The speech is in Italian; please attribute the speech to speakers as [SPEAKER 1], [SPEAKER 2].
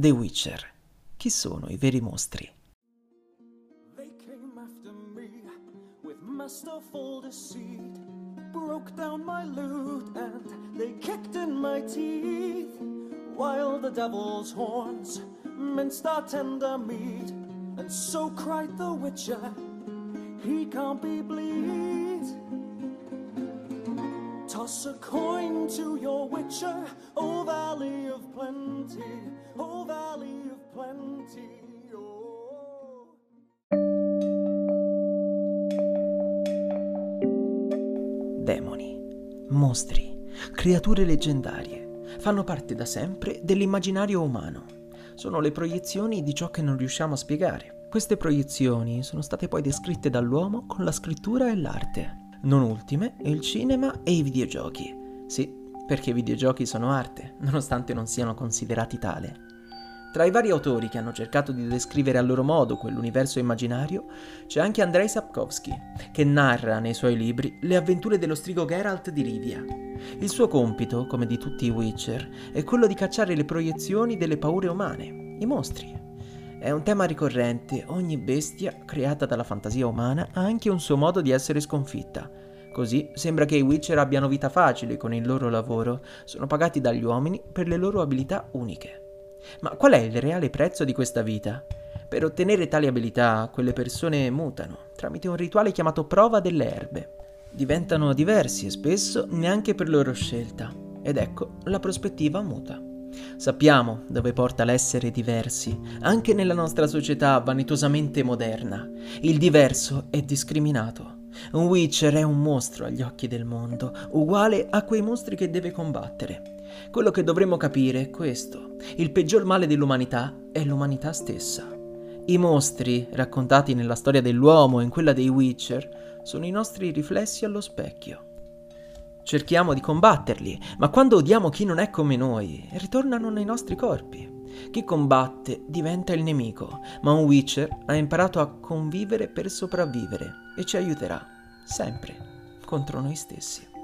[SPEAKER 1] The Witcher. Chi sono i veri mostri?
[SPEAKER 2] They came after me with masterful deceit, broke down my loot and they kicked in my teeth, while the devil's horns minced our tender meat, and so cried the witcher, he can't be bleed. Toss a coin to your witcher, oh, O Valley of Plenty, O Valley of Plenty. Oh.
[SPEAKER 1] Demoni, mostri, creature leggendarie, fanno parte da sempre dell'immaginario umano. Sono le proiezioni di ciò che non riusciamo a spiegare. Queste proiezioni sono state poi descritte dall'uomo con la scrittura e l'arte. Non ultime il cinema e i videogiochi. Sì, perché i videogiochi sono arte, nonostante non siano considerati tale. Tra i vari autori che hanno cercato di descrivere a loro modo quell'universo immaginario, c'è anche Andrei Sapkowski, che narra nei suoi libri le avventure dello strigo Geralt di Rivia. Il suo compito, come di tutti i Witcher, è quello di cacciare le proiezioni delle paure umane, i mostri. È un tema ricorrente, ogni bestia creata dalla fantasia umana ha anche un suo modo di essere sconfitta. Così sembra che i Witcher abbiano vita facile con il loro lavoro, sono pagati dagli uomini per le loro abilità uniche. Ma qual è il reale prezzo di questa vita? Per ottenere tali abilità, quelle persone mutano tramite un rituale chiamato prova delle erbe. Diventano diversi e spesso neanche per loro scelta. Ed ecco, la prospettiva muta. Sappiamo dove porta l'essere diversi, anche nella nostra società vanitosamente moderna. Il diverso è discriminato. Un Witcher è un mostro agli occhi del mondo, uguale a quei mostri che deve combattere. Quello che dovremmo capire è questo. Il peggior male dell'umanità è l'umanità stessa. I mostri, raccontati nella storia dell'uomo e in quella dei Witcher, sono i nostri riflessi allo specchio. Cerchiamo di combatterli, ma quando odiamo chi non è come noi, ritornano nei nostri corpi. Chi combatte diventa il nemico, ma un Witcher ha imparato a convivere per sopravvivere e ci aiuterà, sempre, contro noi stessi.